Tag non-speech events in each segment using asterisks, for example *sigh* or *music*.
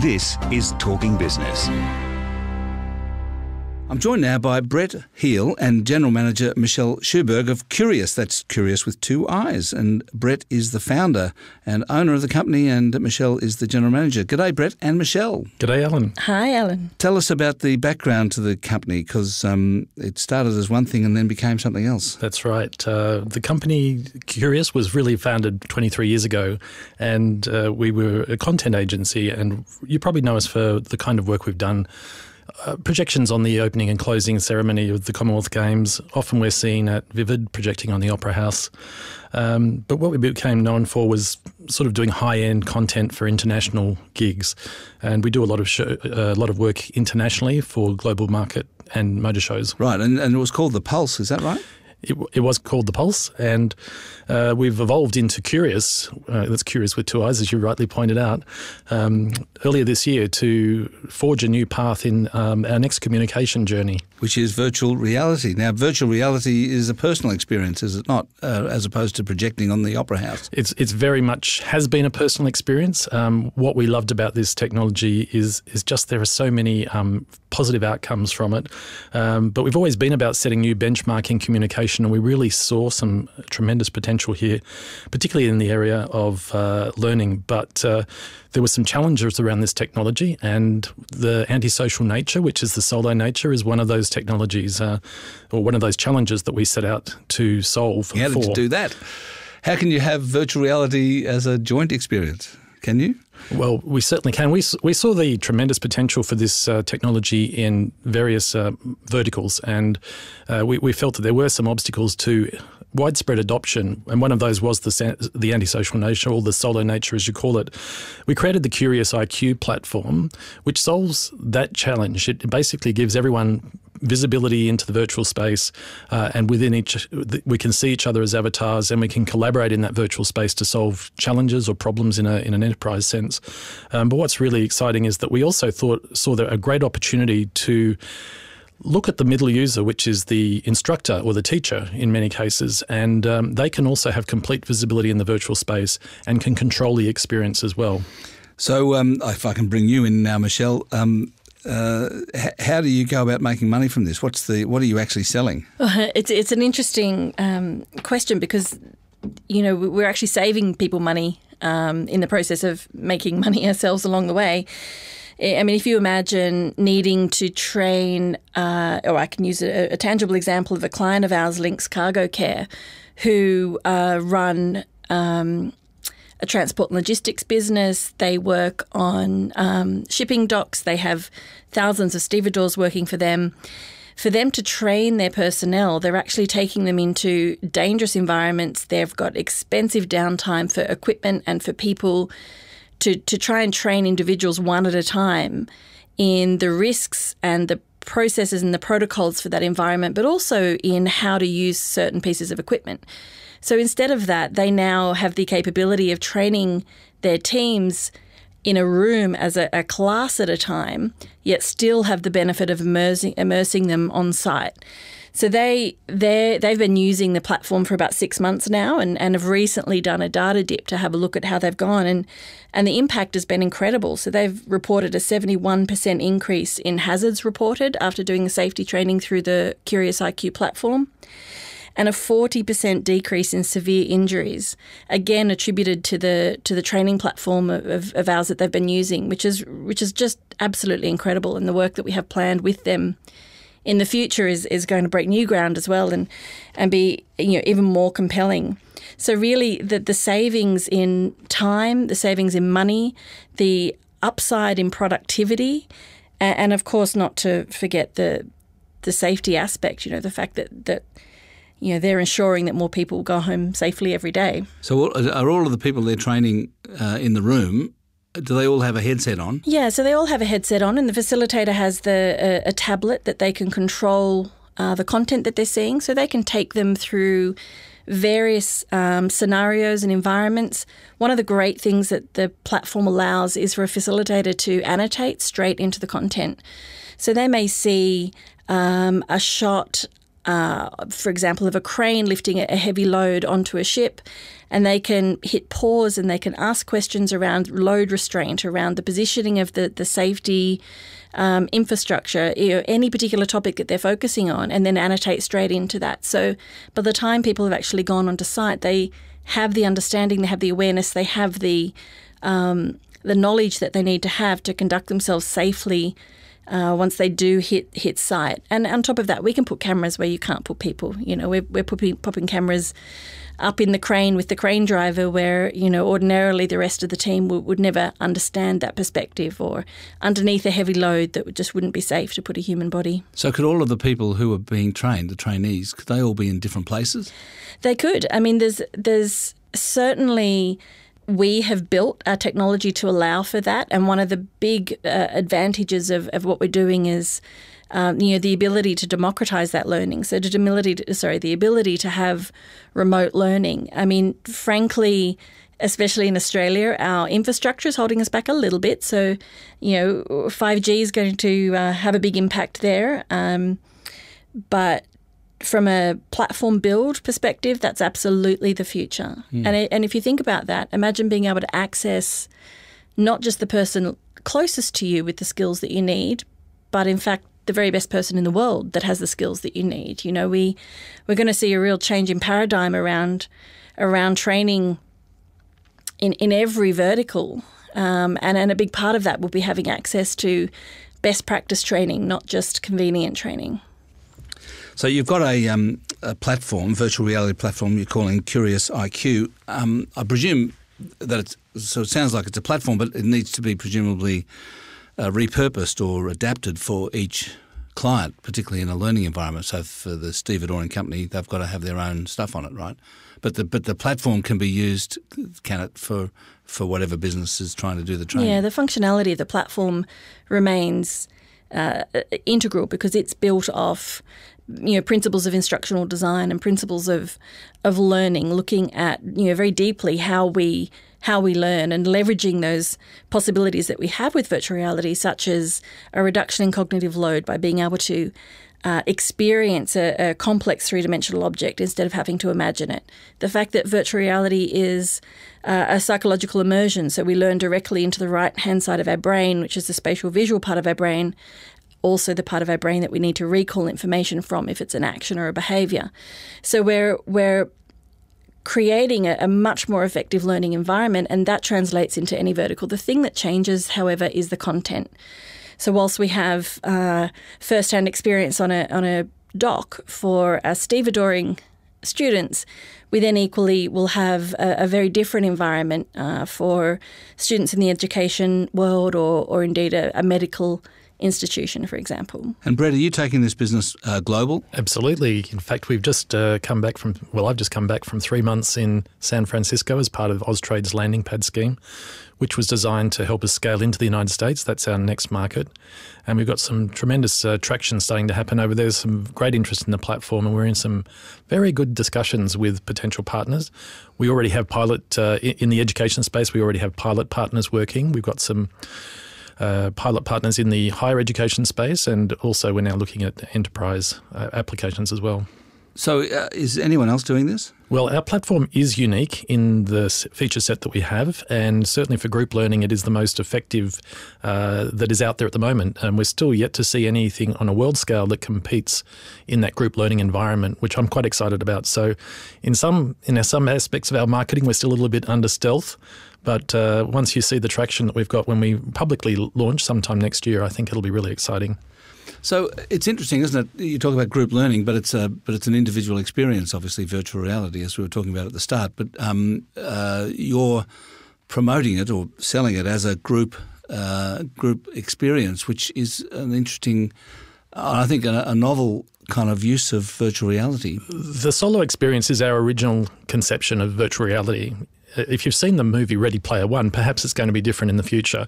This is Talking Business. I'm joined now by Brett Heal and General Manager Michelle Schuberg of Curiious. That's Curiious with two eyes. And Brett is the founder and owner of the company, and Michelle is the General Manager. G'day, Brett and Michelle. G'day, Alan. Hi, Alan. Tell us about the background to the company because um, it started as one thing and then became something else. That's right. Uh, the company Curiious was really founded 23 years ago, and uh, we were a content agency. And you probably know us for the kind of work we've done uh, projections on the opening and closing ceremony of the Commonwealth Games. Often we're seen at Vivid projecting on the Opera House. Um, but what we became known for was sort of doing high-end content for international gigs, and we do a lot of show, uh, a lot of work internationally for global market and motor shows. Right, and, and it was called the Pulse. Is that right? It, it, was called the Pulse, and uh, we've evolved into Curiious. Uh, that's Curiious with two eyes, as you rightly pointed out, um, earlier this year to forge a new path in um, our next communication journey, which is virtual reality. Now, virtual reality is a personal experience, is it not, uh, as opposed to projecting on the Opera House? It's it's very much has been a personal experience. Um, what we loved about this technology is is just there are so many um, positive outcomes from it, um, but we've always been about setting new benchmarking communication and we really saw some tremendous potential here, particularly in the area of uh, learning. But uh, there were some challenges around this technology, and the antisocial nature, which is the solo nature, is one of those technologies uh, or one of those challenges that we set out to solve. How did you do that? How can you have virtual reality as a joint experience? Can you? Well, we certainly can. We, we saw the tremendous potential for this uh, technology in various uh, verticals, and uh, we, we felt that there were some obstacles to widespread adoption, and one of those was the the antisocial nature or the solo nature, as you call it. We created the Curiious IQ platform, which solves that challenge. It basically gives everyone visibility into the virtual space, uh, and within each, we can see each other as avatars, and we can collaborate in that virtual space to solve challenges or problems in a in an enterprise sense. Um, but what's really exciting is that we also thought saw a great opportunity to look at the middle user, which is the instructor or the teacher in many cases, and um, they can also have complete visibility in the virtual space and can control the experience as well. So, um, if I can bring you in now, Michelle, um, uh, how do you go about making money from this? What's the what are you actually selling? *laughs* It's it's an interesting um, question because you know we're actually saving people money um, in the process of making *laughs* money ourselves along the way. I mean, if you imagine needing to train, uh, or I can use a, a, tangible example of a client of ours, Linx Cargo Care, who uh, run um, a transport and logistics business. They work on um, shipping docks. They have thousands of stevedores working for them. For them to train their personnel, they're actually taking them into dangerous environments. They've got expensive downtime for equipment and for people to, to try and train individuals one at a time in the risks and the processes and the protocols for that environment, but also in how to use certain pieces of equipment. So instead of that, they now have the capability of training their teams in a room as a, a class at a time, yet still have the benefit of immersing, immersing them on site. So they they they've been using the platform for about six months now, and, and have recently done a data dip to have a look at how they've gone, and and the impact has been incredible. So they've reported a seventy one percent increase in hazards reported after doing the safety training through the Curiious IQ platform and a 40% decrease in severe injuries, again attributed to the to the training platform of, of ours that they've been using, which is which is just absolutely incredible. And the work that we have planned with them in the future is, is going to break new ground as well and and be you know even more compelling. So really the the savings in time, the savings in money, the upside in productivity, and, and of course not to forget the the safety aspect, you know, the fact that that you know, they're ensuring that more people go home safely every day. So, are all of the people they're training uh, in the room? Do they all have a headset on? Yeah, so they all have a headset on, and the facilitator has the uh, a tablet that they can control uh, the content that they're seeing, so they can take them through various um, scenarios and environments. One of the great things that the platform allows is for a facilitator to annotate straight into the content. So they may see um, a shot uh, for example, of a crane lifting a heavy load onto a ship, and they can hit pause and they can ask questions around load restraint, around the positioning of the, the safety um, infrastructure, you know, any particular topic that they're focusing on, and then annotate straight into that. So by the time people have actually gone onto site, they have the understanding, they have the awareness, they have the um, the knowledge that they need to have to conduct themselves safely uh, once they do hit hit site. And on top of that, we can put cameras where you can't put people. You know, we're, we're popping, popping cameras up in the crane with the crane driver where, you know, ordinarily the rest of the team would, would never understand that perspective or underneath a heavy load that just wouldn't be safe to put a human body. So could all of the people who are being trained, the trainees, could they all be in different places? They could. I mean, there's there's certainly we have built our technology to allow for that. And one of the big uh, advantages of, of what we're doing is, um, you know, the ability to democratize that learning. So, the ability, to, sorry, the ability to have remote learning. I mean, frankly, especially in Australia, our infrastructure is holding us back a little bit. So, you know, 5G is going to uh, have a big impact there. Um, but from a platform build perspective, that's absolutely the future. Mm. And, it, and if you think about that, imagine being able to access not just the person closest to you with the skills that you need, but in fact, the very best person in the world that has the skills that you need. You know, we we're going to see a real change in paradigm around around training in in every vertical, um, and and a big part of that will be having access to best practice training, not just convenient training. So you've got a, um, a platform, virtual reality platform, you're calling Curiious IQ. Um, I presume that it's so it sounds like it's a platform, but it needs to be presumably uh, repurposed or adapted for each client, particularly in a learning environment. So for the stevedoring company, they've got to have their own stuff on it, right? But the but the platform can be used, can it, for for whatever business is trying to do the training? Yeah, the functionality of the platform remains uh, integral because it's built off you know principles of instructional design and principles of of learning, looking at you know very deeply how we how we learn and leveraging those possibilities that we have with virtual reality, such as a reduction in cognitive load by being able to uh, experience a, a, complex three dimensional object instead of having to imagine it. The fact that virtual reality is uh, a psychological immersion, so we learn directly into the right hand side of our brain, which is the spatial visual part of our brain, also the part of our brain that we need to recall information from if it's an action or a behavior. So we're we're creating a, a, much more effective learning environment, and that translates into any vertical. The thing that changes, however, is the content. So whilst we have uh, first-hand experience on a on a dock for our stevedoring students, we then equally will have a, a very different environment uh, for students in the education world or, or indeed a, a medical institution, for example. And Brett, are you taking this business uh, global? Absolutely. In fact, we've just uh, come back from, well, I've just come back from three months in San Francisco as part of Austrade's landing pad scheme, which was designed to help us scale into the United States. That's our next market. And we've got some tremendous uh, traction starting to happen over there, some great interest in the platform, and we're in some very good discussions with potential partners. We already have pilot, uh, in the education space, we already have pilot partners working. We've got some uh, pilot partners in the higher education space, and also we're now looking at enterprise uh, applications as well. So, uh, is anyone else doing this? Well, our platform is unique in the feature set that we have, and certainly for group learning, it is the most effective uh, that is out there at the moment. And we're still yet to see anything on a world scale that competes in that group learning environment, which I'm quite excited about. So, in some in some aspects of our marketing, we're still a little bit under stealth. But uh, once you see the traction that we've got when we publicly launch sometime next year, I think it'll be really exciting. So it's interesting, isn't it? You talk about group learning, but it's a but it's an individual experience. Obviously, virtual reality, as we were talking about at the start. But um, uh, you're promoting it or selling it as a group uh, group experience, which is an interesting, I think, a, a novel kind of use of virtual reality. The solo experience is our original conception of virtual reality if you've seen the movie Ready Player One, perhaps it's going to be different in the future.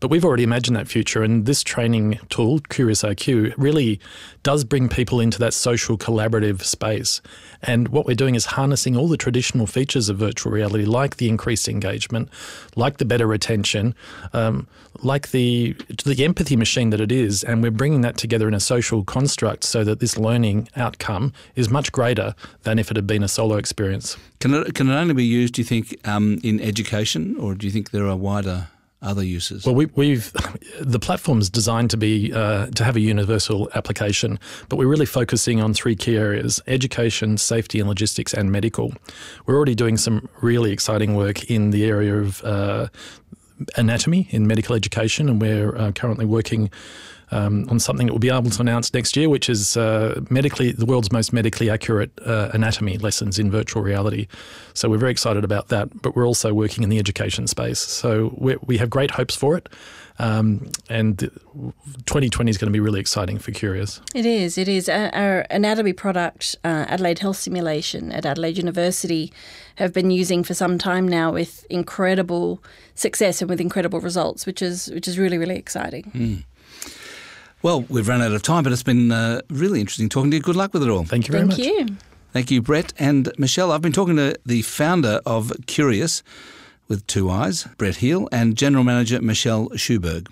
But we've already imagined that future, and this training tool, Curiious IQ, really does bring people into that social collaborative space. And what we're doing is harnessing all the traditional features of virtual reality, like the increased engagement, like the better retention, um, like the the empathy machine that it is, and we're bringing that together in a social construct so that this learning outcome is much greater than if it had been a solo experience. Can it, can it only be used, do you think, um, in education, or do you think there are wider other uses? Well, we, have *laughs* the platform is designed to be uh, to have a universal application, but we're really focusing on three key areas: education, safety, and logistics, and medical. We're already doing some really exciting work in the area of uh, anatomy in medical education, and we're uh, currently working um, on something that we'll be able to announce next year, which is uh, medically the world's most medically accurate uh, anatomy lessons in virtual reality. So we're very excited about that, but we're also working in the education space. So we have great hopes for it. Um, and 2020 is going to be really exciting for Curiious. It is. It is. Our anatomy product, uh, Adelaide Health Simulation at Adelaide University, have been using for some time now with incredible success and with incredible results, which is which is really really exciting. Mm. Well, we've run out of time, but it's been uh, really interesting talking to you. Good luck with it all. Thank you very Thank much. Thank you. Thank you, Brett and Michelle. I've been talking to the founder of Curiious with two eyes, Brett Heal, and General Manager Michelle Schuberg.